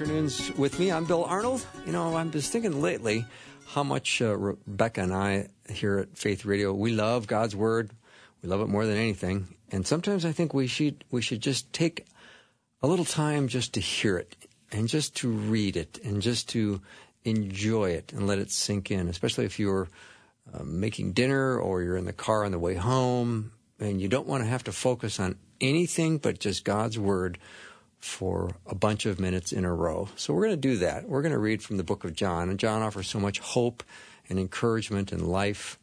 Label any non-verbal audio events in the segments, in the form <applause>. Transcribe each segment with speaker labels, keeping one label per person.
Speaker 1: Afternoons with me. I'm Bill Arnold. You know, I'm just thinking lately how much uh, Rebecca and I here at Faith Radio, we love God's Word. We love it more than anything. And sometimes I think we should, we should just take a little time just to hear it and just to read it and just to enjoy it and let it sink in, especially if you're uh, making dinner or you're in the car on the way home and you don't want to have to focus on anything but just God's Word for a bunch of minutes in a row. So we're going to do that. We're going to read from the book of John, and John offers so much hope and encouragement and life.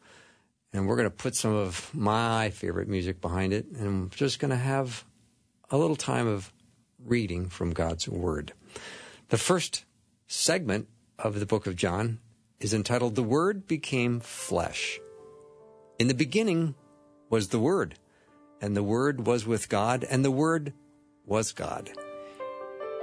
Speaker 1: And we're going to put some of my favorite music behind it, and just going to have a little time of reading from God's Word. The first segment of the book of John is entitled The Word Became Flesh. In the beginning was the Word, and the Word was with God, and the Word was God.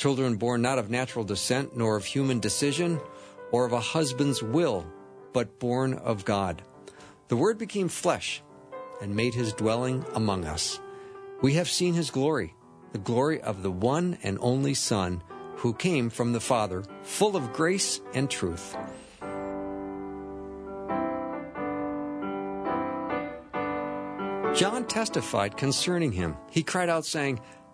Speaker 1: children born not of natural descent, nor of human decision, or of a husband's will, but born of God. The Word became flesh and made his dwelling among us. We have seen his glory, the glory of the one and only Son, who came from the Father, full of grace and truth. John testified concerning him. He cried out, saying,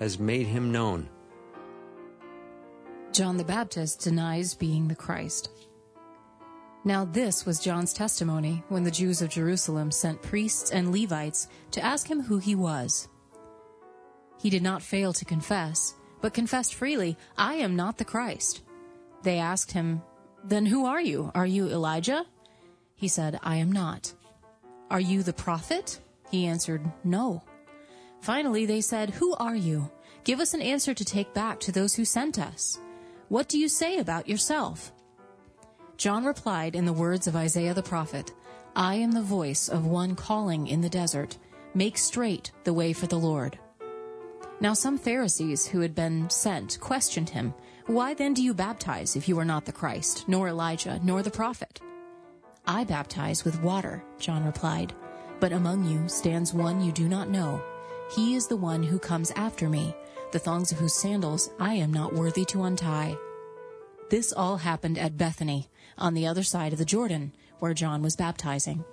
Speaker 1: has made him known.
Speaker 2: John the Baptist denies being the Christ. Now, this was John's testimony when the Jews of Jerusalem sent priests and Levites to ask him who he was. He did not fail to confess, but confessed freely, I am not the Christ. They asked him, Then who are you? Are you Elijah? He said, I am not. Are you the prophet? He answered, No. Finally, they said, Who are you? Give us an answer to take back to those who sent us. What do you say about yourself? John replied in the words of Isaiah the prophet, I am the voice of one calling in the desert, make straight the way for the Lord. Now some Pharisees who had been sent questioned him, Why then do you baptize if you are not the Christ, nor Elijah, nor the prophet? I baptize with water, John replied, but among you stands one you do not know he is the one who comes after me, the thongs of whose sandals I am not worthy to untie. This all happened at Bethany, on the other side of the Jordan, where John was baptizing.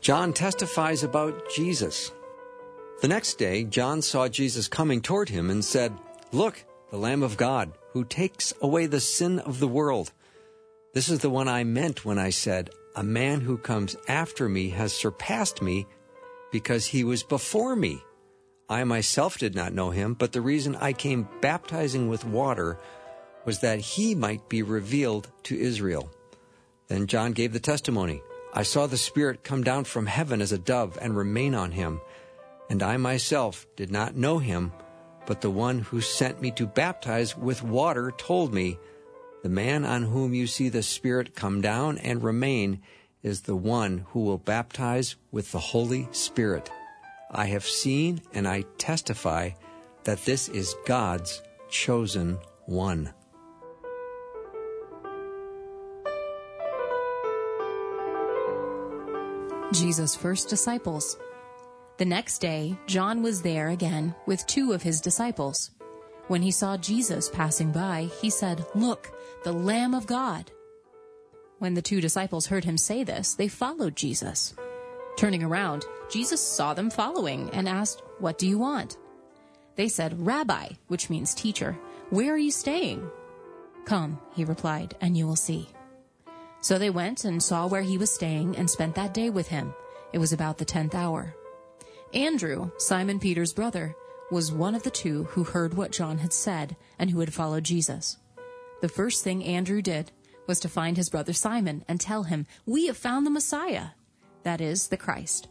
Speaker 1: John testifies about Jesus. The next day, John saw Jesus coming toward him and said, Look, the Lamb of God, who takes away the sin of the world. This is the one I meant when I said, a man who comes after me has surpassed me because he was before me. I myself did not know him, but the reason I came baptizing with water was that he might be revealed to Israel. Then John gave the testimony I saw the Spirit come down from heaven as a dove and remain on him. And I myself did not know him, but the one who sent me to baptize with water told me, the man on whom you see the Spirit come down and remain is the one who will baptize with the Holy Spirit. I have seen and I testify that this is God's chosen one.
Speaker 2: Jesus' first disciples. The next day, John was there again with two of his disciples. When he saw Jesus passing by, he said, Look, the Lamb of God. When the two disciples heard him say this, they followed Jesus. Turning around, Jesus saw them following and asked, What do you want? They said, Rabbi, which means teacher, where are you staying? Come, he replied, and you will see. So they went and saw where he was staying and spent that day with him. It was about the tenth hour. Andrew, Simon Peter's brother, was one of the two who heard what John had said and who had followed Jesus. The first thing Andrew did was to find his brother Simon and tell him, We have found the Messiah, that is, the Christ.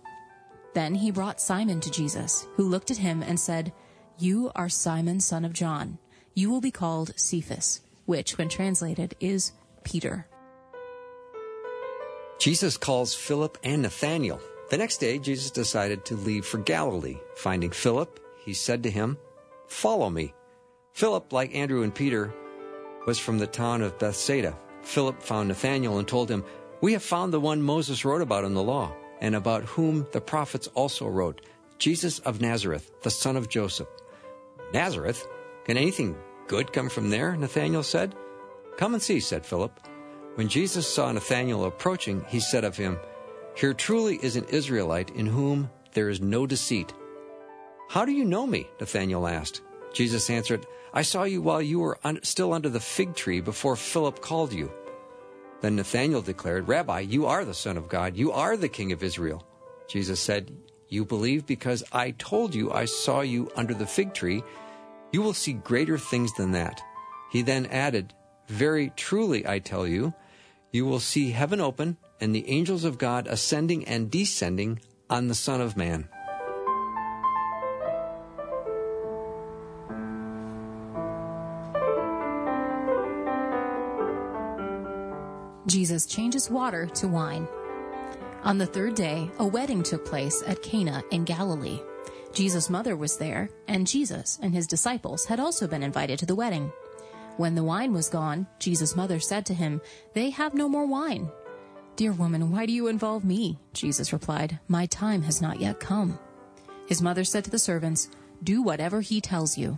Speaker 2: Then he brought Simon to Jesus, who looked at him and said, You are Simon, son of John. You will be called Cephas, which, when translated, is Peter.
Speaker 1: Jesus calls Philip and Nathanael. The next day, Jesus decided to leave for Galilee. Finding Philip, he said to him, Follow me. Philip, like Andrew and Peter, was from the town of Bethsaida. Philip found Nathanael and told him, We have found the one Moses wrote about in the law, and about whom the prophets also wrote, Jesus of Nazareth, the son of Joseph. Nazareth? Can anything good come from there? Nathanael said. Come and see, said Philip. When Jesus saw Nathanael approaching, he said of him, Here truly is an Israelite in whom there is no deceit. How do you know me? Nathanael asked. Jesus answered, I saw you while you were un- still under the fig tree before Philip called you. Then Nathanael declared, Rabbi, you are the Son of God. You are the King of Israel. Jesus said, You believe because I told you I saw you under the fig tree. You will see greater things than that. He then added, Very truly I tell you, you will see heaven open and the angels of God ascending and descending on the Son of Man.
Speaker 2: Jesus changes water to wine. On the third day, a wedding took place at Cana in Galilee. Jesus' mother was there, and Jesus and his disciples had also been invited to the wedding. When the wine was gone, Jesus' mother said to him, They have no more wine. Dear woman, why do you involve me? Jesus replied, My time has not yet come. His mother said to the servants, Do whatever he tells you.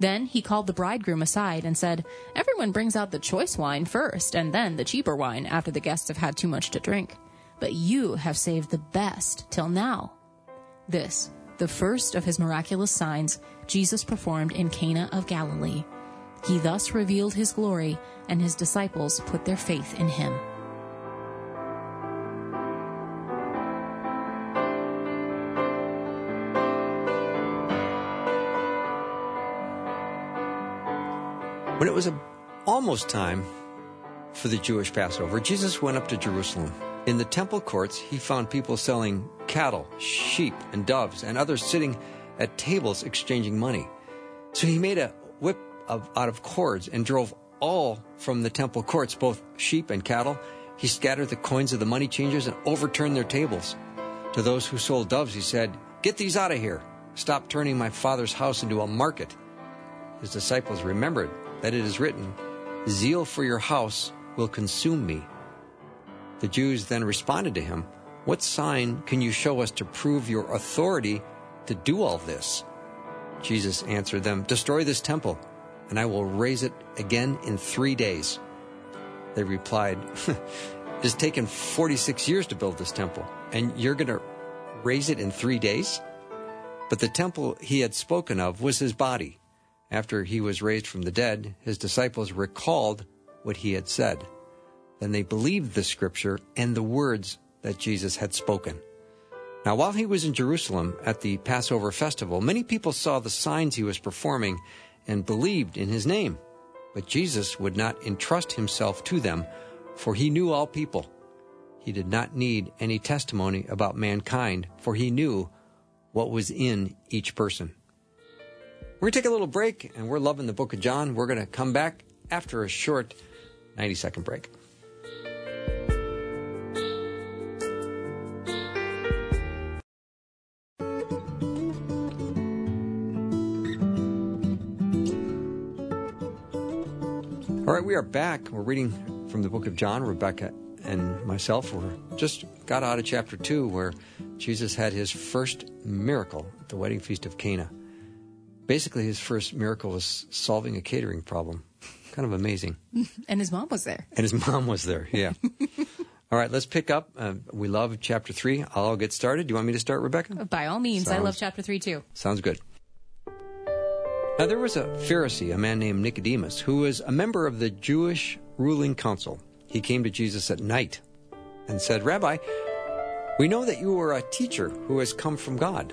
Speaker 2: Then he called the bridegroom aside and said, Everyone brings out the choice wine first, and then the cheaper wine after the guests have had too much to drink. But you have saved the best till now. This, the first of his miraculous signs, Jesus performed in Cana of Galilee. He thus revealed his glory, and his disciples put their faith in him.
Speaker 1: When it was almost time for the Jewish Passover, Jesus went up to Jerusalem. In the temple courts, he found people selling cattle, sheep, and doves, and others sitting at tables exchanging money. So he made a whip of, out of cords and drove all from the temple courts, both sheep and cattle. He scattered the coins of the money changers and overturned their tables. To those who sold doves, he said, Get these out of here. Stop turning my father's house into a market. His disciples remembered that it is written, Zeal for your house will consume me. The Jews then responded to him, What sign can you show us to prove your authority to do all this? Jesus answered them, Destroy this temple, and I will raise it again in three days. They replied, <laughs> It has taken 46 years to build this temple, and you're going to raise it in three days? But the temple he had spoken of was his body. After he was raised from the dead, his disciples recalled what he had said. Then they believed the scripture and the words that Jesus had spoken. Now, while he was in Jerusalem at the Passover festival, many people saw the signs he was performing and believed in his name. But Jesus would not entrust himself to them, for he knew all people. He did not need any testimony about mankind, for he knew what was in each person. We're going to take a little break, and we're loving the book of John. We're going to come back after a short 90 second break. All right, we are back. We're reading from the book of John. Rebecca and myself were just got out of chapter 2 where Jesus had his first miracle at the wedding feast of Cana. Basically, his first miracle was solving a catering problem. Kind of amazing. <laughs>
Speaker 2: And his mom was there.
Speaker 1: And his mom was there, yeah. <laughs> all right, let's pick up. Uh, we love chapter 3. I'll get started. Do you want me to start, Rebecca?
Speaker 2: By all means, I love chapter 3 too.
Speaker 1: Sounds good. Now, there was a Pharisee, a man named Nicodemus, who was a member of the Jewish ruling council. He came to Jesus at night and said, Rabbi, we know that you are a teacher who has come from God,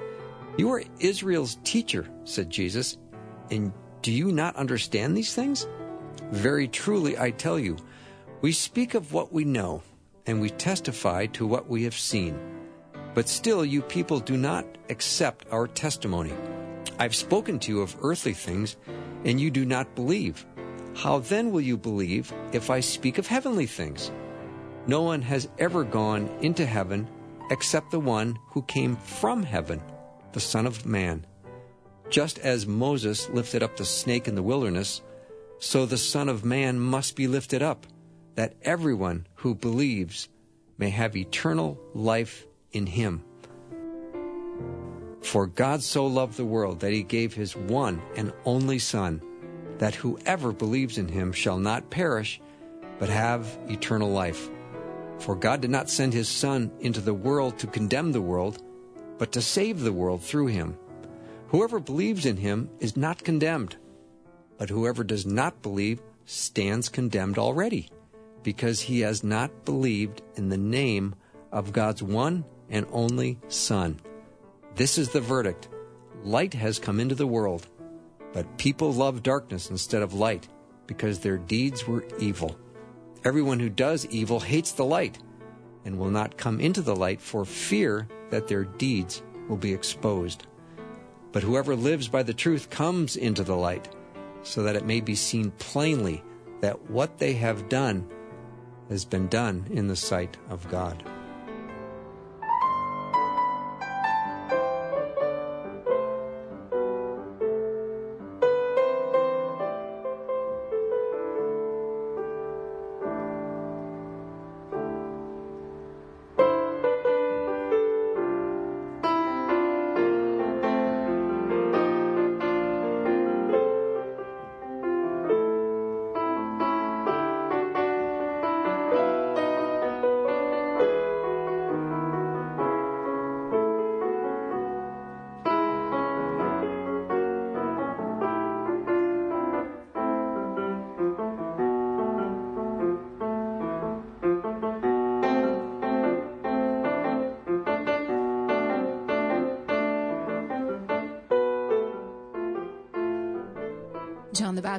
Speaker 1: You are Israel's teacher, said Jesus, and do you not understand these things? Very truly, I tell you, we speak of what we know, and we testify to what we have seen. But still, you people do not accept our testimony. I've spoken to you of earthly things, and you do not believe. How then will you believe if I speak of heavenly things? No one has ever gone into heaven except the one who came from heaven, the Son of Man. Just as Moses lifted up the snake in the wilderness, so the Son of Man must be lifted up, that everyone who believes may have eternal life in him. For God so loved the world that he gave his one and only Son, that whoever believes in him shall not perish, but have eternal life. For God did not send his Son into the world to condemn the world, but to save the world through him. Whoever believes in him is not condemned, but whoever does not believe stands condemned already, because he has not believed in the name of God's one and only Son. This is the verdict light has come into the world, but people love darkness instead of light, because their deeds were evil. Everyone who does evil hates the light and will not come into the light for fear that their deeds will be exposed. But whoever lives by the truth comes into the light, so that it may be seen plainly that what they have done has been done in the sight of God.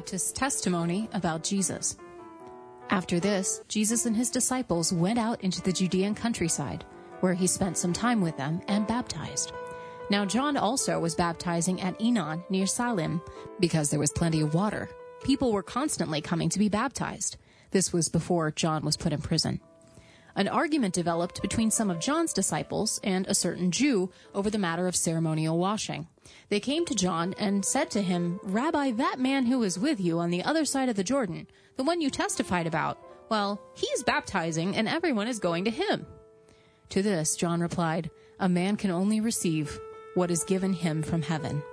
Speaker 2: Baptist's testimony about Jesus. After this, Jesus and his disciples went out into the Judean countryside, where he spent some time with them and baptized. Now John also was baptizing at Aenon near Salim, because there was plenty of water, people were constantly coming to be baptized. This was before John was put in prison. An argument developed between some of John's disciples and a certain Jew over the matter of ceremonial washing. They came to John and said to him, Rabbi, that man who is with you on the other side of the Jordan, the one you testified about, well, he's baptizing and everyone is going to him. To this, John replied, A man can only receive what is given him from heaven.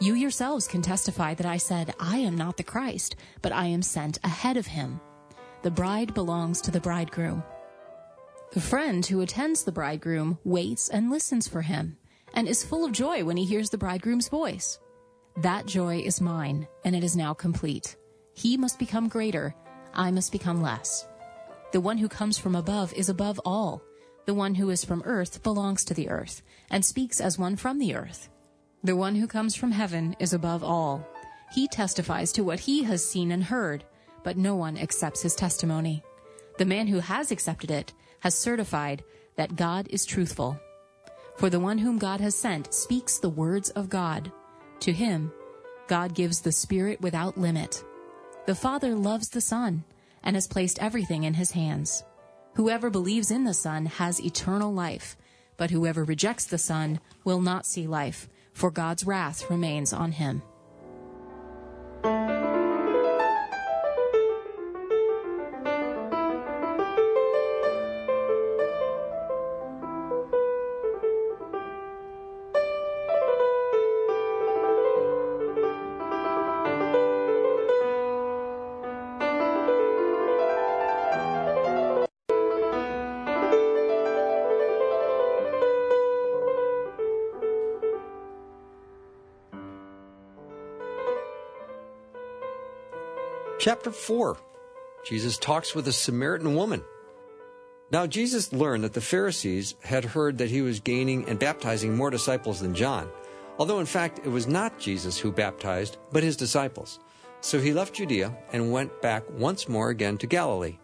Speaker 2: You yourselves can testify that I said, I am not the Christ, but I am sent ahead of him. The bride belongs to the bridegroom. The friend who attends the bridegroom waits and listens for him, and is full of joy when he hears the bridegroom's voice. That joy is mine, and it is now complete. He must become greater, I must become less. The one who comes from above is above all. The one who is from earth belongs to the earth, and speaks as one from the earth. The one who comes from heaven is above all. He testifies to what he has seen and heard, but no one accepts his testimony. The man who has accepted it has certified that God is truthful. For the one whom God has sent speaks the words of God. To him, God gives the Spirit without limit. The Father loves the Son and has placed everything in his hands. Whoever believes in the Son has eternal life, but whoever rejects the Son will not see life, for God's wrath remains on him.
Speaker 1: Chapter 4 Jesus talks with a Samaritan woman. Now, Jesus learned that the Pharisees had heard that he was gaining and baptizing more disciples than John, although in fact it was not Jesus who baptized, but his disciples. So he left Judea and went back once more again to Galilee.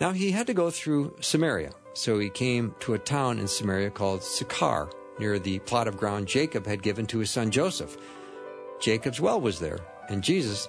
Speaker 1: Now he had to go through Samaria, so he came to a town in Samaria called Sychar, near the plot of ground Jacob had given to his son Joseph. Jacob's well was there, and Jesus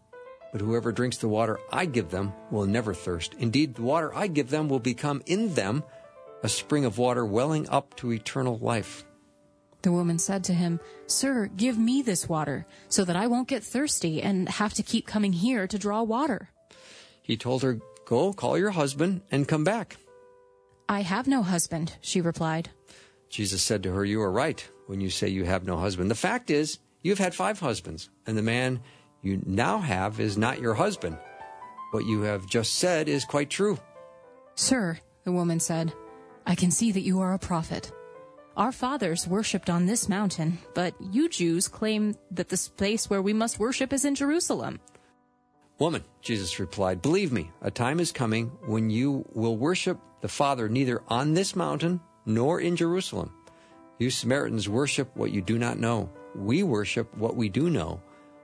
Speaker 1: But whoever drinks the water I give them will never thirst. Indeed, the water I give them will become in them a spring of water welling up to eternal life.
Speaker 2: The woman said to him, Sir, give me this water, so that I won't get thirsty and have to keep coming here to draw water.
Speaker 1: He told her, Go, call your husband, and come back.
Speaker 2: I have no husband, she replied.
Speaker 1: Jesus said to her, You are right when you say you have no husband. The fact is, you've had five husbands, and the man you now have is not your husband. What you have just said is quite true.
Speaker 2: Sir, the woman said, I can see that you are a prophet. Our fathers worshipped on this mountain, but you Jews claim that the place where we must worship is in Jerusalem.
Speaker 1: Woman, Jesus replied, believe me, a time is coming when you will worship the Father neither on this mountain nor in Jerusalem. You Samaritans worship what you do not know. We worship what we do know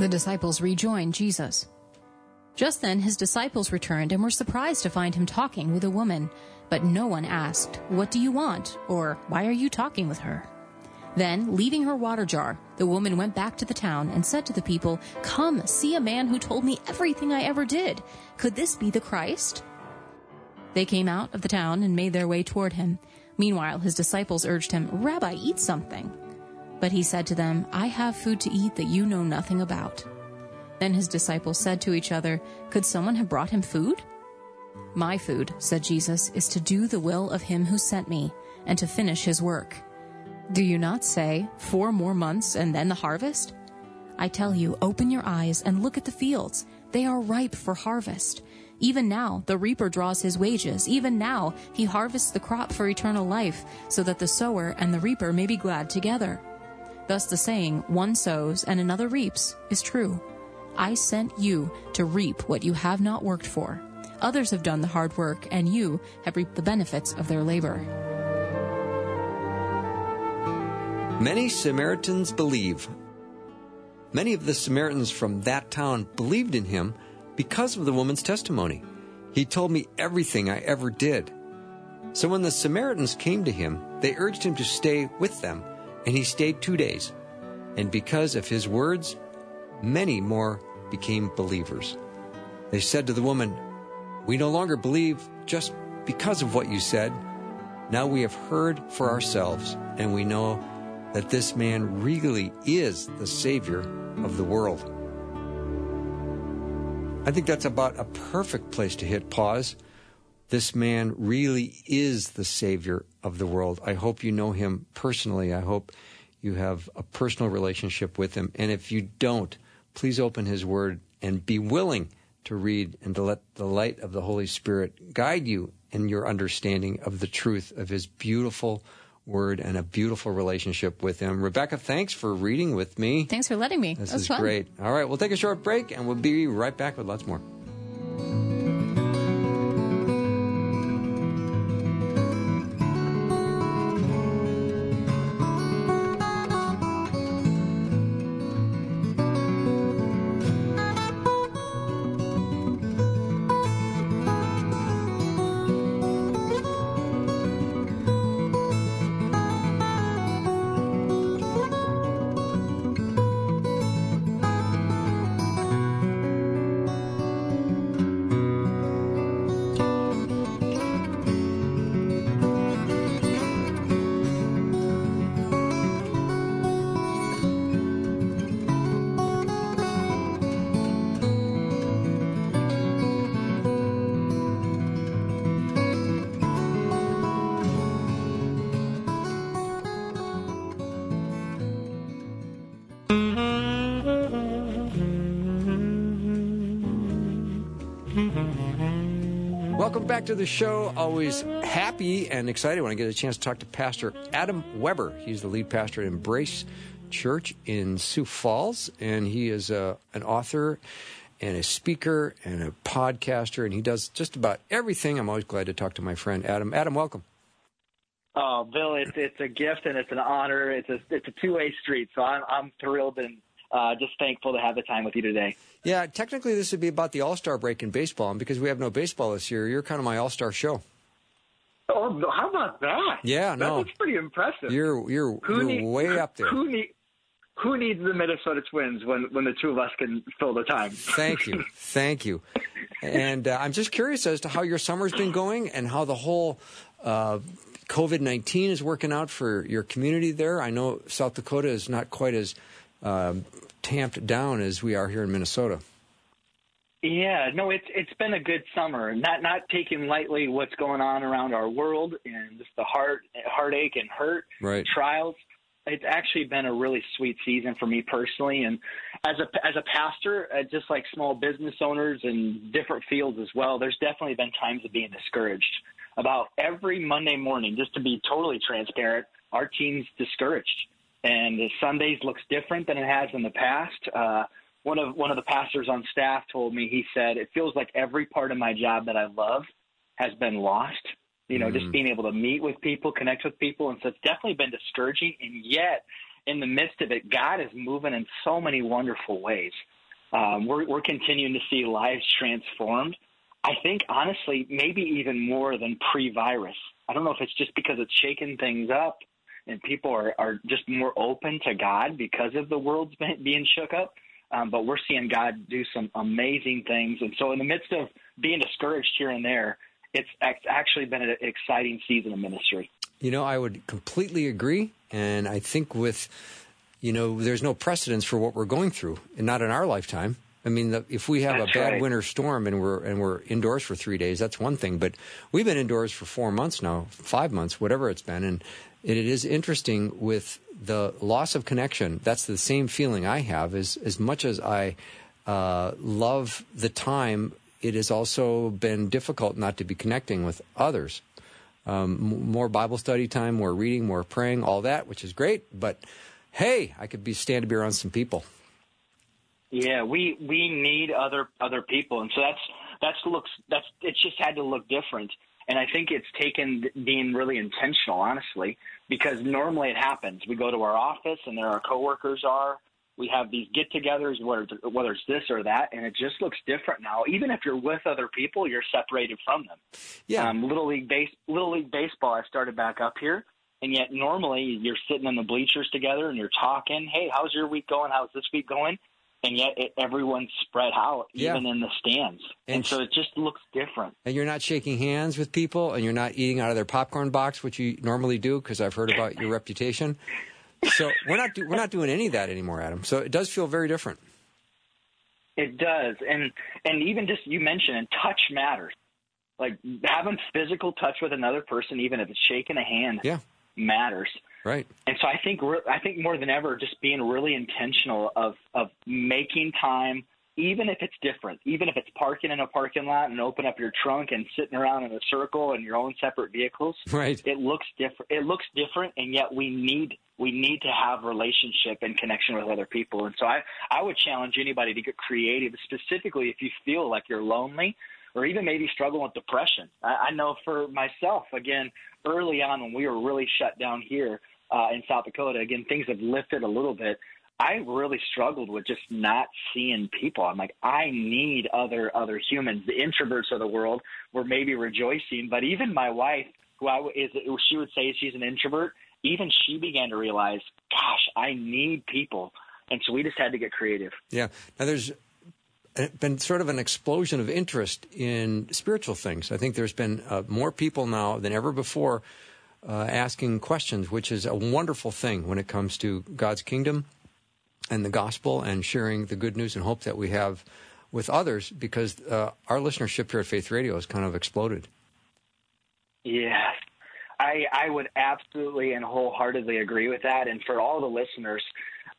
Speaker 2: The disciples rejoined Jesus. Just then his disciples returned and were surprised to find him talking with a woman. But no one asked, What do you want? or Why are you talking with her? Then, leaving her water jar, the woman went back to the town and said to the people, Come, see a man who told me everything I ever did. Could this be the Christ? They came out of the town and made their way toward him. Meanwhile, his disciples urged him, Rabbi, eat something. But he said to them, I have food to eat that you know nothing about. Then his disciples said to each other, Could someone have brought him food? My food, said Jesus, is to do the will of him who sent me and to finish his work. Do you not say, Four more months and then the harvest? I tell you, open your eyes and look at the fields. They are ripe for harvest. Even now, the reaper draws his wages. Even now, he harvests the crop for eternal life, so that the sower and the reaper may be glad together. Thus, the saying, one sows and another reaps, is true. I sent you to reap what you have not worked for. Others have done the hard work, and you have reaped the benefits of their labor.
Speaker 1: Many Samaritans believe. Many of the Samaritans from that town believed in him because of the woman's testimony. He told me everything I ever did. So when the Samaritans came to him, they urged him to stay with them, and he stayed two days. And because of his words, many more became believers. They said to the woman, We no longer believe just because of what you said. Now we have heard for ourselves, and we know that this man really is the Savior of the world. I think that's about a perfect place to hit pause. This man really is the Savior of the world. I hope you know him personally. I hope you have a personal relationship with him. And if you don't, please open his word and be willing to read and to let the light of the Holy Spirit guide you in your understanding of the truth of his beautiful word and a beautiful relationship with him. Rebecca, thanks for reading with me.
Speaker 2: Thanks for letting me.
Speaker 1: This
Speaker 2: is
Speaker 1: fun. great. All right, we'll take a short break and we'll be right back with lots more. Back to the show. Always happy and excited when I get a chance to talk to Pastor Adam Weber. He's the lead pastor at Embrace Church in Sioux Falls, and he is a, uh, an author and a speaker and a podcaster, and he does just about everything. I'm always glad to talk to my friend Adam. Adam, welcome.
Speaker 3: Oh, Bill, it's it's a gift and it's an honor. It's a it's a two way street. So I'm I'm thrilled and uh, just thankful to have the time with you today.
Speaker 1: Yeah, technically this would be about the All Star break in baseball, and because we have no baseball this year, you're kind of my All Star show.
Speaker 3: Oh, how about that?
Speaker 1: Yeah, no,
Speaker 3: that's pretty impressive.
Speaker 1: You're you're, you're need, way up there.
Speaker 3: Who, need, who needs the Minnesota Twins when when the two of us can fill the time?
Speaker 1: Thank you, thank you. And uh, I'm just curious as to how your summer's been going and how the whole. Uh, COVID 19 is working out for your community there. I know South Dakota is not quite as um, tamped down as we are here in Minnesota.
Speaker 3: Yeah, no, it's it's been a good summer. Not not taking lightly what's going on around our world and just the heart heartache and hurt
Speaker 1: right.
Speaker 3: trials. It's actually been a really sweet season for me personally, and as a as a pastor, uh, just like small business owners and different fields as well. There's definitely been times of being discouraged. About every Monday morning, just to be totally transparent, our team's discouraged and the Sundays looks different than it has in the past. Uh, one of one of the pastors on staff told me he said it feels like every part of my job that I love has been lost. You know, mm just being able to meet with people, connect with people, and so it's definitely been discouraging. And yet, in the midst of it, God is moving in so many wonderful ways. Um, we're, we're continuing to see lives transformed. I think, honestly, maybe even more than pre virus. I don't know if it's just because it's shaking things up and people are, are just more open to God because of the world's being shook up. Um, but we're seeing God do some amazing things. And so, in the midst of being discouraged here and there, it's actually been an exciting season of ministry.
Speaker 1: You know, I would completely agree. And I think with, you know, there's no precedence for what we're going through, and not in our lifetime. I mean, the, if we have that's a bad right. winter storm and we're and we're indoors for three days, that's one thing. But we've been indoors for four months now, five months, whatever it's been, and it is interesting with the loss of connection. That's the same feeling I have. As as much as I uh, love the time, it has also been difficult not to be connecting with others. Um, more Bible study time, more reading, more praying, all that, which is great. But hey, I could be stand to be around some people.
Speaker 3: Yeah, we we need other other people, and so that's that's looks that's it's just had to look different. And I think it's taken being really intentional, honestly, because normally it happens. We go to our office, and there our coworkers are. We have these get-togethers, whether whether it's this or that, and it just looks different now. Even if you're with other people, you're separated from them.
Speaker 1: Yeah. Um,
Speaker 3: little league base, little league baseball. I started back up here, and yet normally you're sitting in the bleachers together and you're talking. Hey, how's your week going? How's this week going? And yet it, everyone's spread out, even yeah. in the stands. And, and, so it just looks different.
Speaker 1: And you're not shaking hands with people, and you're not eating out of their popcorn box, which you normally do, because I've heard about your reputation. So we're not do, we're not doing any of that anymore, Adam. So it does feel very different.
Speaker 3: It does, and and even just you mentioned, and touch matters. Like having physical touch with another person, even if it's shaking a hand,
Speaker 1: yeah.
Speaker 3: matters.
Speaker 1: Right.
Speaker 3: And so I think I think more than ever, just being really intentional of of making time, even if it's different, even if it's parking in a parking lot and open up your trunk and sitting around in a circle in your own separate vehicles.
Speaker 1: Right.
Speaker 3: It looks different. It looks different, and yet we need we need to have relationship and connection with other people. And so I I would challenge anybody to get creative, specifically if you feel like you're lonely or even maybe struggle with depression. I, I know for myself, again, early on when we were really shut down here uh, in South Dakota, again, things have lifted a little bit. I really struggled with just not seeing people. I'm like, I need other other humans. The introverts of the world were maybe rejoicing, but even my wife, who I is, she would say she's an introvert, even she began to realize, gosh, I need people, and so we just had to get creative.
Speaker 1: Yeah. Now there's been sort of an explosion of interest in spiritual things. I think there's been uh, more people now than ever before uh, asking questions, which is a wonderful thing when it comes to God's kingdom and the gospel and sharing the good news and hope that we have with others because uh, our listenership here at Faith Radio has kind of exploded.
Speaker 3: Yes. I, I would absolutely and wholeheartedly agree with that. And for all the listeners,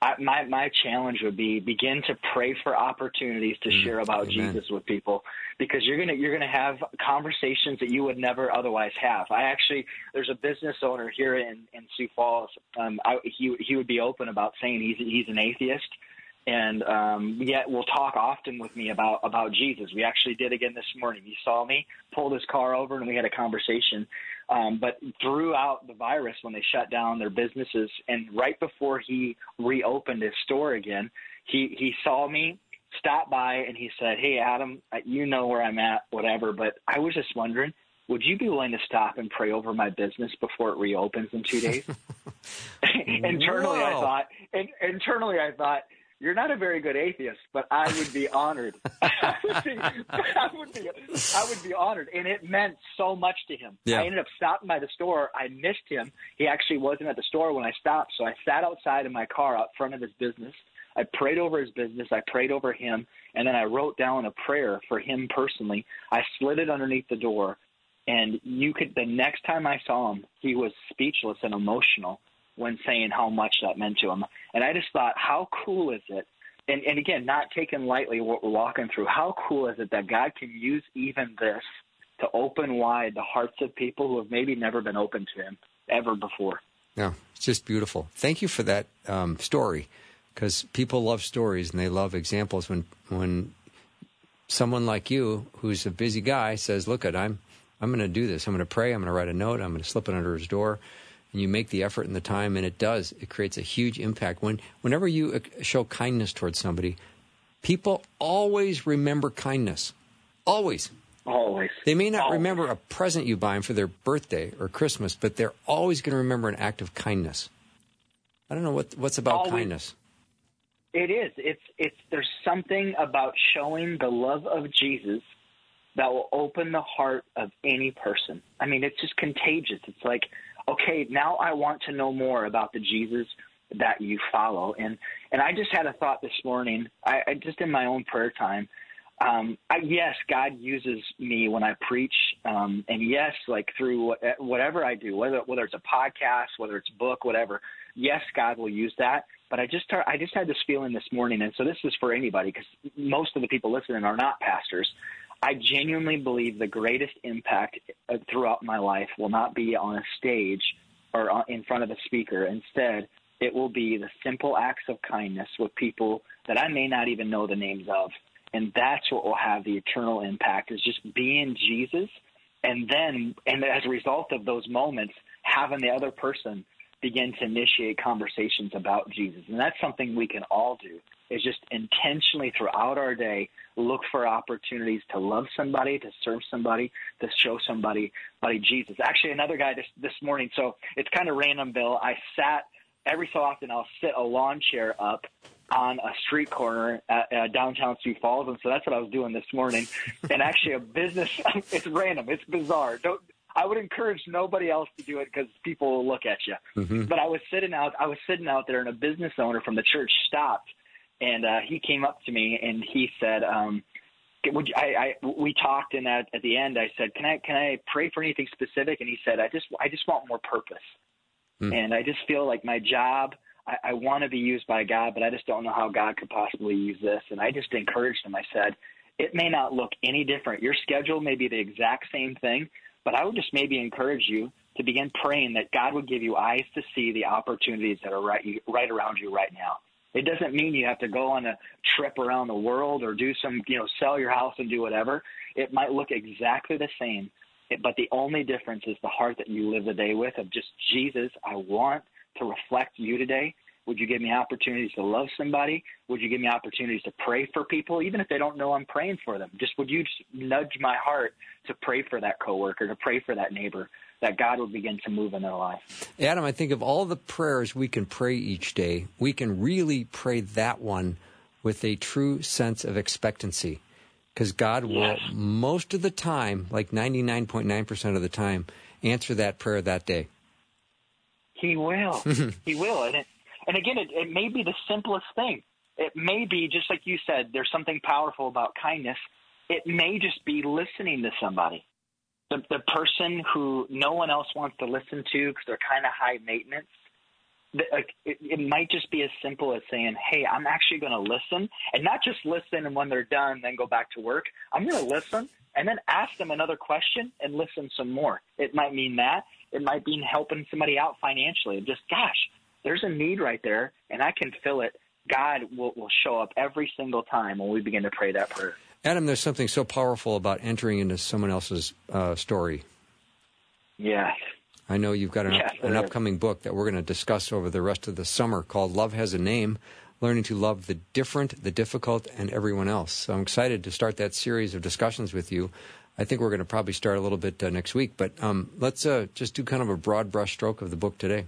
Speaker 3: I, my my challenge would be begin to pray for opportunities to mm, share about amen. Jesus with people because you're gonna you're gonna have conversations that you would never otherwise have. I actually there's a business owner here in in Sioux Falls. Um, I, he he would be open about saying he's he's an atheist and um, yet will talk often with me about about Jesus. We actually did again this morning. He saw me, pulled his car over, and we had a conversation. Um, but throughout the virus, when they shut down their businesses, and right before he reopened his store again, he he saw me, stopped by, and he said, "Hey, Adam, you know where I'm at, whatever. But I was just wondering." Would you be willing to stop and pray over my business before it reopens in two days? <laughs> <laughs> internally, Whoa. I thought. In, internally, I thought you're not a very good atheist, but I would be honored. <laughs> <laughs> I, would be, I, would be, I would be honored. And it meant so much to him.
Speaker 1: Yeah.
Speaker 3: I ended up stopping by the store. I missed him. He actually wasn't at the store when I stopped. So I sat outside in my car out front of his business. I prayed over his business. I prayed over him. And then I wrote down a prayer for him personally. I slid it underneath the door. And you could, the next time I saw him, he was speechless and emotional when saying how much that meant to him. And I just thought, how cool is it? And, and again, not taking lightly what we're walking through. How cool is it that God can use even this to open wide the hearts of people who have maybe never been open to Him ever before?
Speaker 1: Yeah, it's just beautiful. Thank you for that um, story, because people love stories and they love examples. When when someone like you, who's a busy guy, says, "Look, at I'm I'm going to do this. I'm going to pray. I'm going to write a note. I'm going to slip it under his door." And you make the effort and the time, and it does. It creates a huge impact. When whenever you uh, show kindness towards somebody, People always remember kindness. Always.
Speaker 3: Always.
Speaker 1: They may not
Speaker 3: Always.
Speaker 1: remember a present you buy them for their birthday or Christmas, but they're always going to remember an act of kindness. I don't know what what's about
Speaker 3: Always.
Speaker 1: kindness.
Speaker 3: It is. It's it's there's something about showing the love of Jesus that will open the heart of any person. I mean, it's just contagious. It's like, okay, now I want to know more about the Jesus that you follow. And and I just had a thought this morning. I, I just in my own prayer time. Um, I, yes, God uses me when I preach, um, and yes, like through what, whatever I do, whether whether it's a podcast, whether it's a book, whatever. Yes, God will use that. But I just I just had this feeling this morning, and so this is for anybody because most of the people listening are not pastors. I genuinely believe the greatest impact uh, throughout my life will not be on a stage or in front of a speaker. Instead, it will be the simple acts of kindness with people that I may not even know the names of. And that's what will have the eternal impact is just being Jesus. And then, and as a result of those moments, having the other person begin to initiate conversations about Jesus. And that's something we can all do is just intentionally throughout our day look for opportunities to love somebody, to serve somebody, to show somebody buddy Jesus. Actually another guy this this morning, so it's kind of random, Bill. I sat every so often I'll sit a lawn chair up on a street corner at downtown Sioux Falls, and so that's what I was doing this morning. and actually, a business <laughs> it's random, it's bizarre. Don't I would encourage nobody else to do it because people will look at you.
Speaker 1: Mm-hmm.
Speaker 3: But I was sitting out, I was sitting out there, and a business owner from the church stopped, and uh, he came up to me and he said, um, would you, I, I we talked and at, at the end I said can I can I pray for anything specific and he said I just I just want more purpose
Speaker 1: Hmm.
Speaker 3: and I just feel like my job I, I want to be used by God but I just don't know how God could possibly use this and I just encouraged him I said it may not look any different your schedule may be the exact same thing but I would just maybe encourage you to begin praying that God would give you eyes to see the opportunities that are right right around you right now it doesn't mean you have to go on a trip around the world or do some, you know, sell your house and do whatever. It might look exactly the same, but the only difference is the heart that you live the day with of just Jesus. I want to reflect you today. Would you give me opportunities to love somebody? Would you give me opportunities to pray for people, even if they don't know I'm praying for them? Just would you just nudge my heart to pray for that coworker, to pray for that neighbor, that God would begin to move in their life?
Speaker 1: Adam, I think of all the prayers we can pray each day, we can really pray that one with a true sense of expectancy. Because God will,
Speaker 3: Yes.
Speaker 1: most of the time, like 99.9% of the time, answer that prayer that day.
Speaker 3: He will. <laughs> he will. And, it, and again, it, it may be the simplest thing. It may be, just like you said, there's something powerful about kindness. It may just be listening to somebody. The, the person who no one else wants to listen to because they're kind of high maintenance. The- Like it, it might just be as simple as saying, "Hey, I'm actually going to listen, and not just listen, and when they're done, then go back to work. I'm going to listen, and then ask them another question and listen some more. It might mean that. It might mean helping somebody out financially. Just, gosh, there's a need right there, and I can fill it. God will, will show up every single time when we begin to pray that prayer.
Speaker 1: Adam, there's something so powerful about entering into someone else's uh, story.
Speaker 3: Yes.
Speaker 1: I know you've got an, an upcoming book that we're going to discuss over the rest of the summer called Love Has a Name Learning to Love the Different, the Difficult, and Everyone Else. So I'm excited to start that series of discussions with you. I think we're going to probably start a little bit uh, next week, but um, let's uh, just do kind of a broad brush stroke of the book today.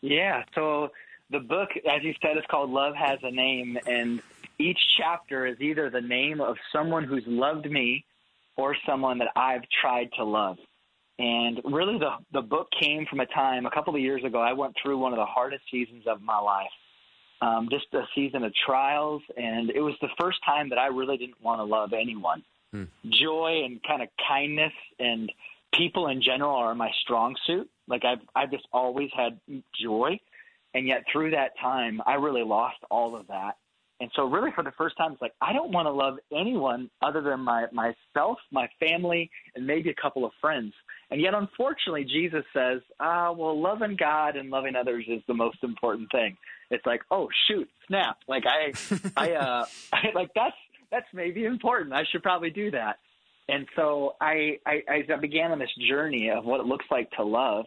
Speaker 3: Yeah. So the book, as you said, is called Love Has a Name, and each chapter is either the name of someone who's loved me or someone that I've tried to love. And really, the the book came from a time a couple of years ago. I went through one of the hardest seasons of my life, um, just a season of trials, and it was the first time that I really didn't want to love anyone. Joy and kind of kindness and people in general are my strong suit. Like I've I've just always had joy, and yet through that time, I really lost all of that. And so, really, for the first time, it's like I don't want to love anyone other than my myself, my family, and maybe a couple of friends. And yet, unfortunately, Jesus says, "Ah, well, loving God and loving others is the most important thing." It's like, oh shoot, snap! Like I, <laughs> I, uh, I <laughs> like that's that's maybe important. I should probably do that. And so I, I, as I began on this journey of what it looks like to love,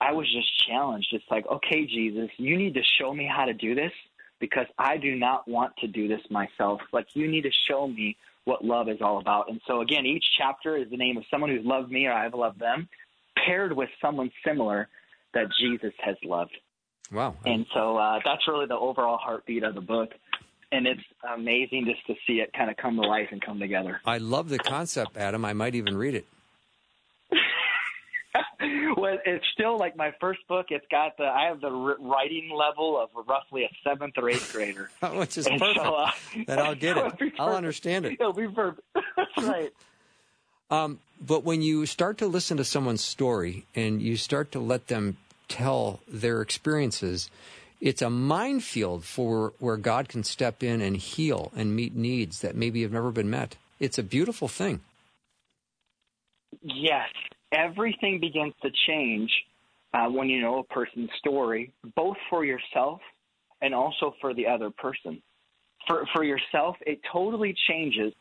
Speaker 3: I was just challenged. It's like, okay, Jesus, you need to show me how to do this because I do not want to do this myself. Like, you need to show me what love is all about. And so, again, each chapter is the name of someone who's loved me or I've loved them, paired with someone similar that Jesus has loved.
Speaker 1: Wow.
Speaker 3: And so uh, that's really the overall heartbeat of the book. And it's amazing just to see it kind of come to life and come together.
Speaker 1: I love the concept, Adam. I might even read it. <laughs>
Speaker 3: well, it's still like my first book. It's got the I have the writing level of roughly a seventh or eighth grader, <laughs>
Speaker 1: which is perfect. So, uh, then I'll get it. <laughs> I'll understand it.
Speaker 3: It'll be perfect. That's right.
Speaker 1: Um, but when you start to listen to someone's story and you start to let them tell their experiences, it's a minefield for where God can step in and heal and meet needs that maybe have never been met. It's a beautiful thing.
Speaker 3: Yes, everything begins to change uh, when you know a person's story, both for yourself and also for the other person. For for yourself, it totally changes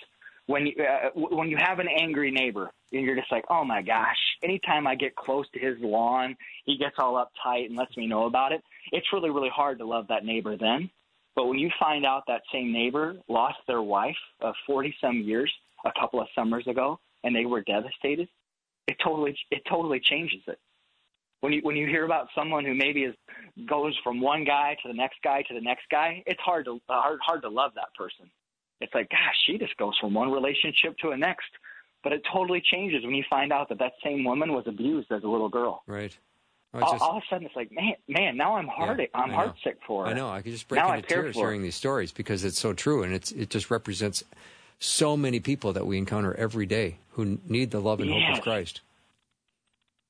Speaker 3: when you uh, when you have an angry neighbor and you're just like, oh my gosh, anytime I get close to his lawn, he gets all uptight and lets me know about it. It's really really hard to love that neighbor then. But when you find out that same neighbor lost their wife of 40 some years a couple of summers ago and they were devastated, it totally it totally changes it. When you when you hear about someone who maybe is goes from one guy to the next guy to the next guy, it's hard to uh, hard hard to love that person. It's like, gosh, she just goes from one relationship to the next. But it totally changes when you find out that that same woman was abused as a little girl.
Speaker 1: Right.
Speaker 3: All, just, all, of a sudden, it's like, man, man. Now I'm heart, yeah, I'm heartsick for her.
Speaker 1: I know. I could just break now into tears hearing these stories because it's so true, and it's it just represents so many people that we encounter every day who need the love and yes. hope of Christ.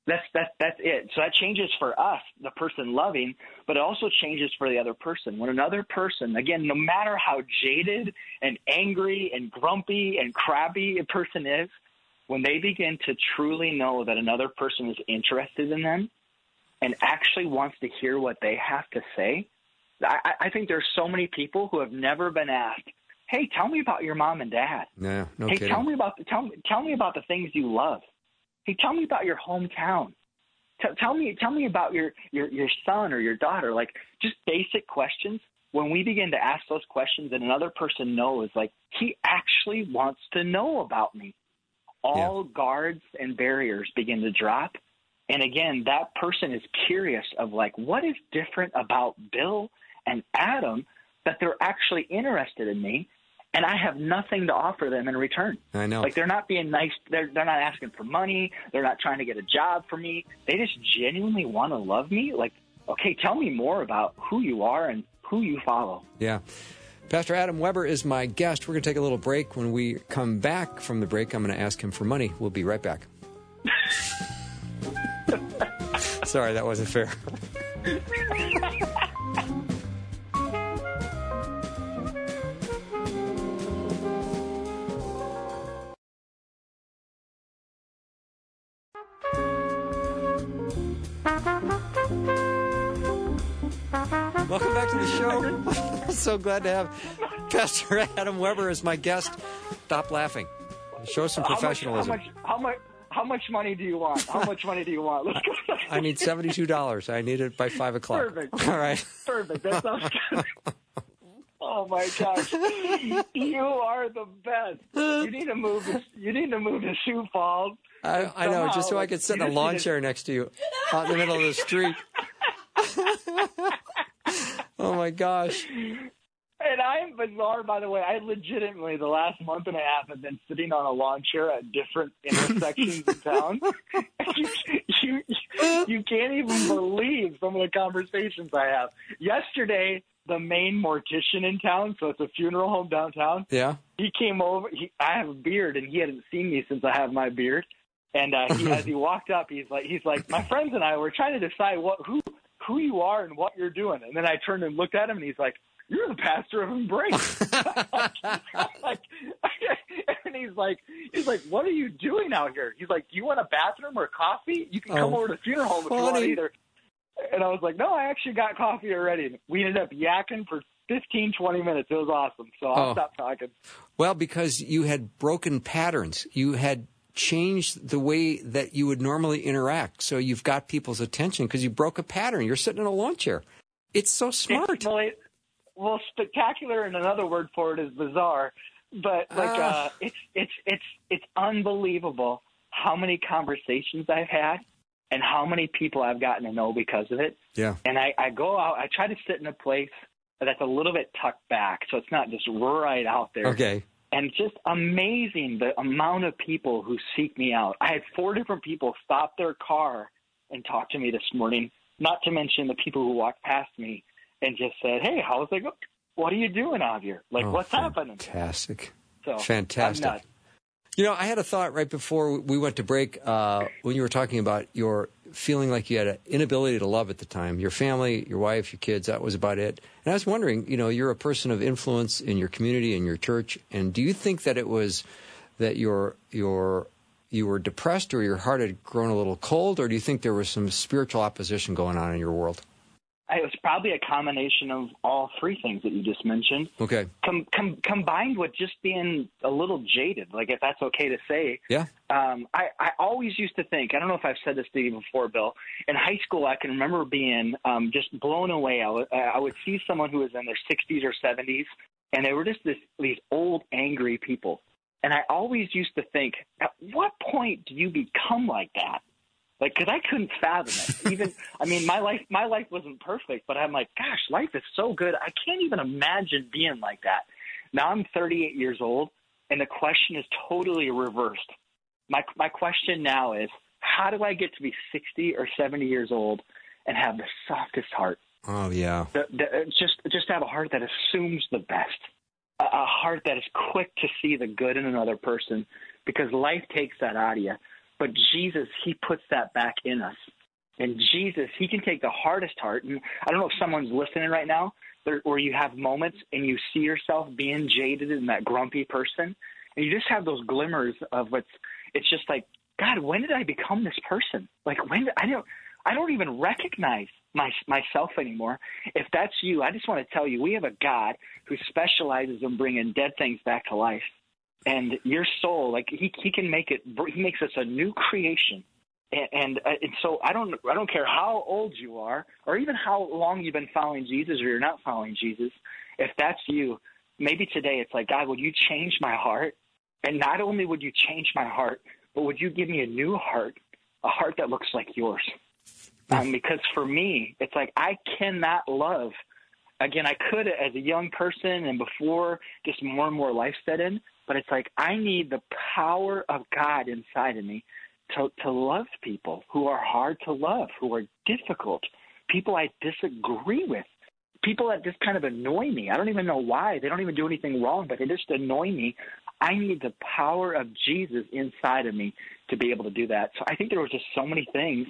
Speaker 3: That's that's that's it. So that changes for us, the person loving, but it also changes for the other person. When another person, again, no matter how jaded and angry and grumpy and crabby a person is, when they begin to truly know that another person is interested in them and actually wants to hear what they have to say, I, I think there's so many people who have never been asked, "Hey, tell me about your mom and dad."
Speaker 1: Yeah, no
Speaker 3: hey,
Speaker 1: kidding.
Speaker 3: tell me about tell me tell me about the things you love. Hey, tell me about your hometown. T- tell me, tell me about your, your your son or your daughter. Like just basic questions. When we begin to ask those questions, and another person knows, like he actually wants to know about me. All yeah. guards and barriers begin to drop, and again, that person is curious of like what is different about Bill and Adam that they're actually interested in me and I have nothing to offer them in return.
Speaker 1: I know.
Speaker 3: Like they're not being nice. They're they're not asking for money. They're not trying to get a job for me. They just genuinely want to love me. Like, okay, tell me more about who you are and who you follow.
Speaker 1: Yeah. Pastor Adam Weber is my guest. We're going to take a little break. When we come back from the break, I'm going to ask him for money. We'll be right back. <laughs> Sorry, that wasn't fair. <laughs> Welcome back to the show. <laughs> so glad to have Pastor Adam Weber as my guest. Stop laughing. Show some professionalism.
Speaker 3: How much, how much, how much, money do you want? How much money do you want? Let's
Speaker 1: go. <laughs> I need seventy-two dollars. I need it by five o'clock.
Speaker 3: Perfect.
Speaker 1: All right.
Speaker 3: Perfect. That sounds good. <laughs> Oh my gosh, you are the best. You need to move. To, you need to move to Sioux Falls.
Speaker 1: I, I know, just so I could sit in a lawn chair next to you, out in the middle of the street. Oh my gosh.
Speaker 3: And I'm bizarre, by the way. I legitimately, the last month and a half, have been sitting on a lawn chair at different <laughs> intersections in town. you, <laughs> you, you can't even believe some of the conversations I have. Yesterday, the main mortician in town, so it's a funeral home downtown.
Speaker 1: Yeah.
Speaker 3: He came over. He, I have a beard, and he hadn't seen me since I have my beard. And uh, he, as he <laughs> walked up, he's like, he's like, my friends and I were trying to decide what who who you are and what you're doing. And then I turned and looked at him, and he's like, "You're the pastor of Embrace." <laughs> like, <laughs> and he's like, he's like, "What are you doing out here?" He's like, "Do you want a bathroom or coffee? You can come oh, over to the funeral home if you want either." And I was like, "No, I actually got coffee already." We ended up yakking for 15, 20 minutes. It was awesome. So I'll oh. stop talking.
Speaker 1: Well, because you had broken patterns. You had changed the way that you would normally interact. So you've got people's attention because you broke a pattern. You're sitting in a lawn chair. It's so smart.
Speaker 3: Well, well, spectacular, and another word for it is bizarre. But like, ah. uh, it's it's it's it's unbelievable how many conversations I've had and how many people I've gotten to know because of it.
Speaker 1: Yeah.
Speaker 3: And I, I go out, I try to sit in a place that's a little bit tucked back, so it's not just right out there.
Speaker 1: Okay.
Speaker 3: And just amazing the amount of people who seek me out. I had four different people stop their car and talk to me this morning. Not to mention the people who walked past me and just said, "Hey, how's it going? What are you doing out here? Like, oh, what's
Speaker 1: fantastic.
Speaker 3: happening?"
Speaker 1: Fantastic.
Speaker 3: So
Speaker 1: fantastic. You know, I had a thought right before we went to break uh, when you were talking about your feeling like you had an inability to love at the time. Your family, your wife, your kids, that was about it. And I was wondering, you know, you're a person of influence in your community, in your church, and do you think that it was that your your you were depressed or your heart had grown a little cold, or do you think there was some spiritual opposition going on in your world?
Speaker 3: It was probably a combination of all three things that you just mentioned.
Speaker 1: Okay.
Speaker 3: Com- com- combined with just being a little jaded, like if that's okay to say.
Speaker 1: Yeah.
Speaker 3: Um, I, I always used to think, I don't know if I've said this to you before, Bill. In high school, I can remember being um, just blown away. I, w- I would see someone who was in their 60s or 70s, and they were just this, these old, angry people. And I always used to think, at what point do you become like that? Like, because I couldn't fathom it. <laughs> Even, I mean, my life, my life wasn't perfect, but I'm like, gosh, life is so good. I can't even imagine being like that. Now I'm 38 years old, and the question is totally reversed. My my question now is, how do I get to be 60 or 70 years old and have the softest heart?
Speaker 1: Oh yeah.
Speaker 3: The, the, just just have a heart that assumes the best, a, a heart that is quick to see the good in another person, because life takes that out of you. But Jesus, He puts that back in us. And Jesus, He can take the hardest heart. And I don't know if someone's listening right now, or you have moments and you see yourself being jaded and that grumpy person, and you just have those glimmers of what's. It's just like, God, when did I become this person? Like when did, I don't. I don't even recognize my, myself anymore. If that's you, I just want to tell you, we have a God who specializes in bringing dead things back to life and your soul like he he can make it he makes us a new creation. And and, uh, and so I don't I don't care how old you are or even how long you've been following Jesus or you're not following Jesus if that's you maybe today it's like God would you change my heart? And not only would you change my heart but would you give me a new heart a heart that looks like yours? Um, because for me it's like I cannot love again I could as a young person and before just more and more life set in but it's like I need the power of God inside of me to to love people who are hard to love, who are difficult, people I disagree with, people that just kind of annoy me. I don't even know why. They don't even do anything wrong, but they just annoy me. I need the power of Jesus inside of me to be able to do that. So I think there was just so many things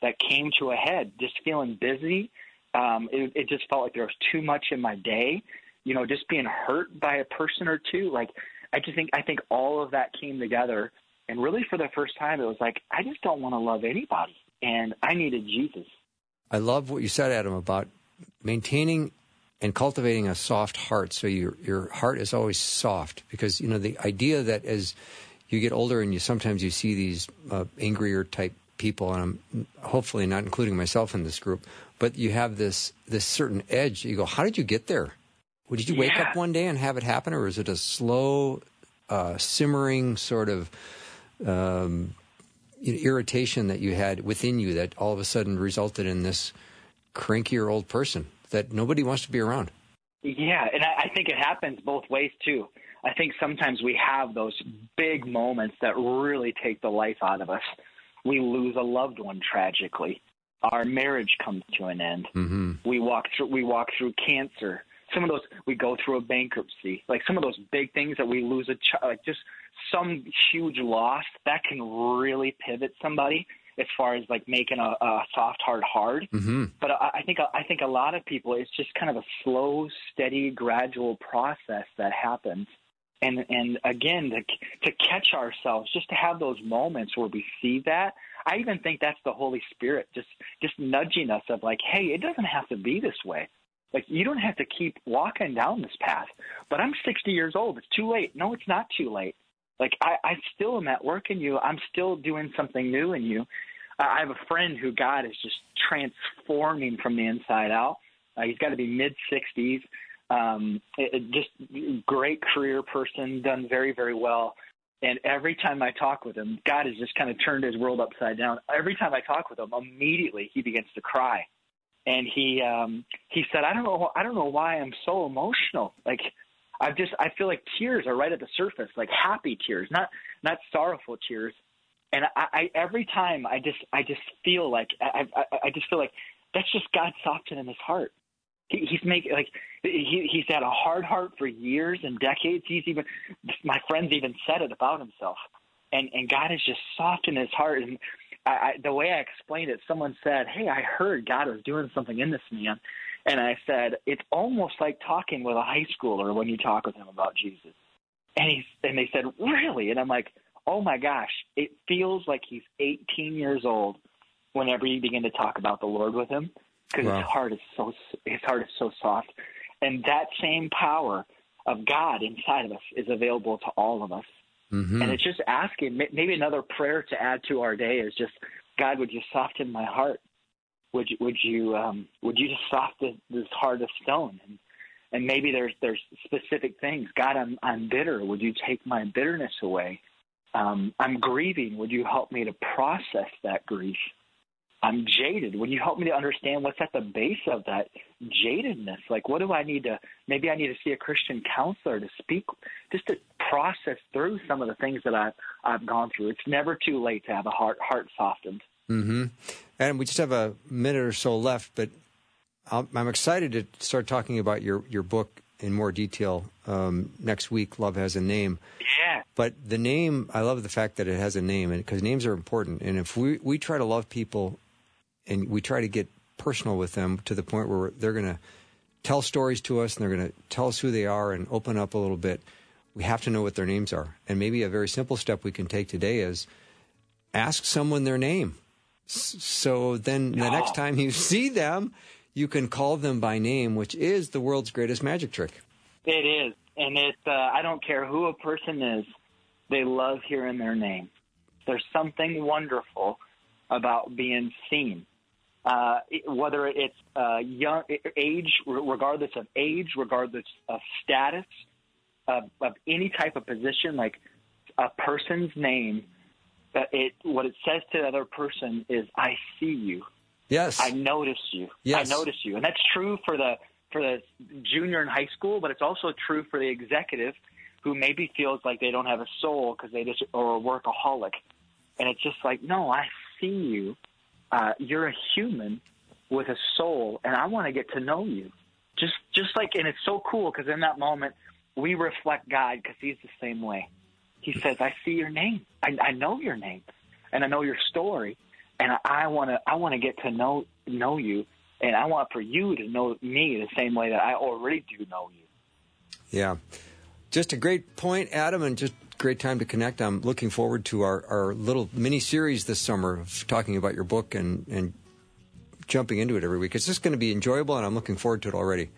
Speaker 3: that came to a head. Just feeling busy, um, it, it just felt like there was too much in my day. You know, just being hurt by a person or two, like I just think I think all of that came together, and really for the first time, it was like I just don't want to love anybody, and I needed Jesus.
Speaker 1: I love what you said, Adam, about maintaining and cultivating a soft heart. So your your heart is always soft because you know the idea that as you get older and you sometimes you see these uh, angrier type people, and I'm hopefully not including myself in this group, but you have this this certain edge. You go, how did you get there? Well, did you wake
Speaker 3: yeah.
Speaker 1: up one day and have it happen, or is it a slow, uh, simmering sort of um, irritation that you had within you that all of a sudden resulted in this crankier old person that nobody wants to be around?
Speaker 3: Yeah, and I, I think it happens both ways too. I think sometimes we have those big moments that really take the life out of us. We lose a loved one tragically. Our marriage comes to an end.
Speaker 1: Mm-hmm.
Speaker 3: We walk through we walk through cancer some of those we go through a bankruptcy, like some of those big things that we lose a child, like just some huge loss that can really pivot somebody as far as like making a, a soft heart hard.
Speaker 1: Mm-hmm.
Speaker 3: But I, I think I think a lot of people it's just kind of a slow, steady, gradual process that happens. And and again to to catch ourselves, just to have those moments where we see that. I even think that's the Holy Spirit just just nudging us of like, hey, it doesn't have to be this way. Like you don't have to keep walking down this path. But I'm 60 years old. It's too late. No, it's not too late. Like I, I still am at work in you. I'm still doing something new in you. I have a friend who God is just transforming from the inside out. Uh, he's got to be mid 60s. Um, it, it just great career person, done very very well. And every time I talk with him, God has just kind of turned his world upside down. Every time I talk with him, immediately he begins to cry, and he um, he said, "I don't know, I don't know why I'm so emotional. Like I've just I feel like tears are right at the surface, like happy tears, not not sorrowful tears." And I, I every time I just I just feel like I, I I just feel like that's just God softening his heart. He, he's making like he he's had a hard heart for years and decades. He's even my friends even said it about himself, and and God has just softened his heart. And I, I, the way I explained it, someone said, "Hey, I heard God was doing something in this man," and I said, "It's almost like talking with a high schooler when you talk with him about Jesus." And he's and they said, "Really?" And I'm like, "Oh my gosh, it feels like he's 18 years old." Whenever you begin to talk about the Lord with him, because wow. his heart is so his heart is so soft, and that same power of God inside of us is available to all of us. Mm-hmm. And it's just asking. Maybe another prayer to add to our day is just, God, would you soften my heart? Would you would you um, would you just soften this heart of stone? And and maybe there's there's specific things. God, I'm I'm bitter. Would you take my bitterness away? Um, I'm grieving. Would you help me to process that grief? I'm jaded. Would you help me to understand what's at the base of that jadedness? Like, what do I need to? Maybe I need to see a Christian counselor to speak, just to process through some of the things that I've I've gone through. It's never too late to have a heart heart softened.
Speaker 1: Mm-hmm. And we just have a minute or so left, but I'm excited to start talking about your your book in more detail um, next week. Love has a name.
Speaker 3: Yeah.
Speaker 1: But the name, I love the fact that it has a name, because names are important. And if we we try to love people and we try to get personal with them to the point where they're going to tell stories to us and they're going to tell us who they are and open up a little bit. We have to know what their names are. And maybe a very simple step we can take today is ask someone their name. So then the next time you <laughs> see them, you can call them by name, which is the world's greatest magic trick.
Speaker 3: It is. And it, uh, I don't care who a person is, they love hearing their name. There's something wonderful about being seen uh, whether it's uh, young age, regardless of age, regardless of status, of, of any type of position, like a person's name, uh, it what it says to the other person is, "I see you."
Speaker 1: Yes.
Speaker 3: I notice you.
Speaker 1: Yes.
Speaker 3: I notice you, and that's true for the for the junior in high school, but it's also true for the executive who maybe feels like they don't have a soul because they just or a workaholic, and it's just like, no, I see you uh, you're a human with a soul, and I want to get to know you. Just, just like, and it's so cool because in that moment we reflect God because He's the same way. He says, "I see your name. I, I know your name, and I know your story, and I want to, I want to get to know know you, and I want for you to know me the same way that I already do know you."
Speaker 1: Yeah, just a great point, Adam, and just great time to connect. I'm looking forward to our, our little mini series this summer of talking about your book and, and jumping into it every week. It's just going to be enjoyable, and I'm looking forward to it already.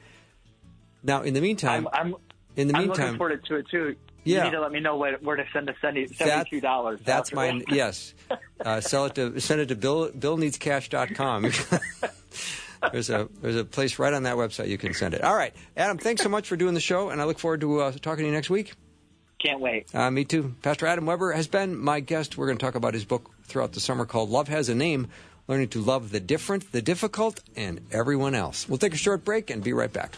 Speaker 1: Now, in the meantime,
Speaker 3: I'm, I'm
Speaker 1: in the
Speaker 3: I'm
Speaker 1: meantime,
Speaker 3: looking forward to it too. You
Speaker 1: yeah.
Speaker 3: need to let me know where, where to send the seventy-two dollars.
Speaker 1: That's my yes. <laughs> Uh, sell it to send it to Bill BillNeedsCash.com. <laughs> there's a there's a place right on that website you can send it. All right, Adam. Thanks so much for doing the show, and I look forward to uh, talking to you next week.
Speaker 3: Can't wait.
Speaker 1: Uh, me too. Pastor Adam Weber has been my guest. We're going to talk about his book throughout the summer called Love Has a Name Learning to Love the Different, the Difficult, and Everyone Else. We'll take a short break and be right back.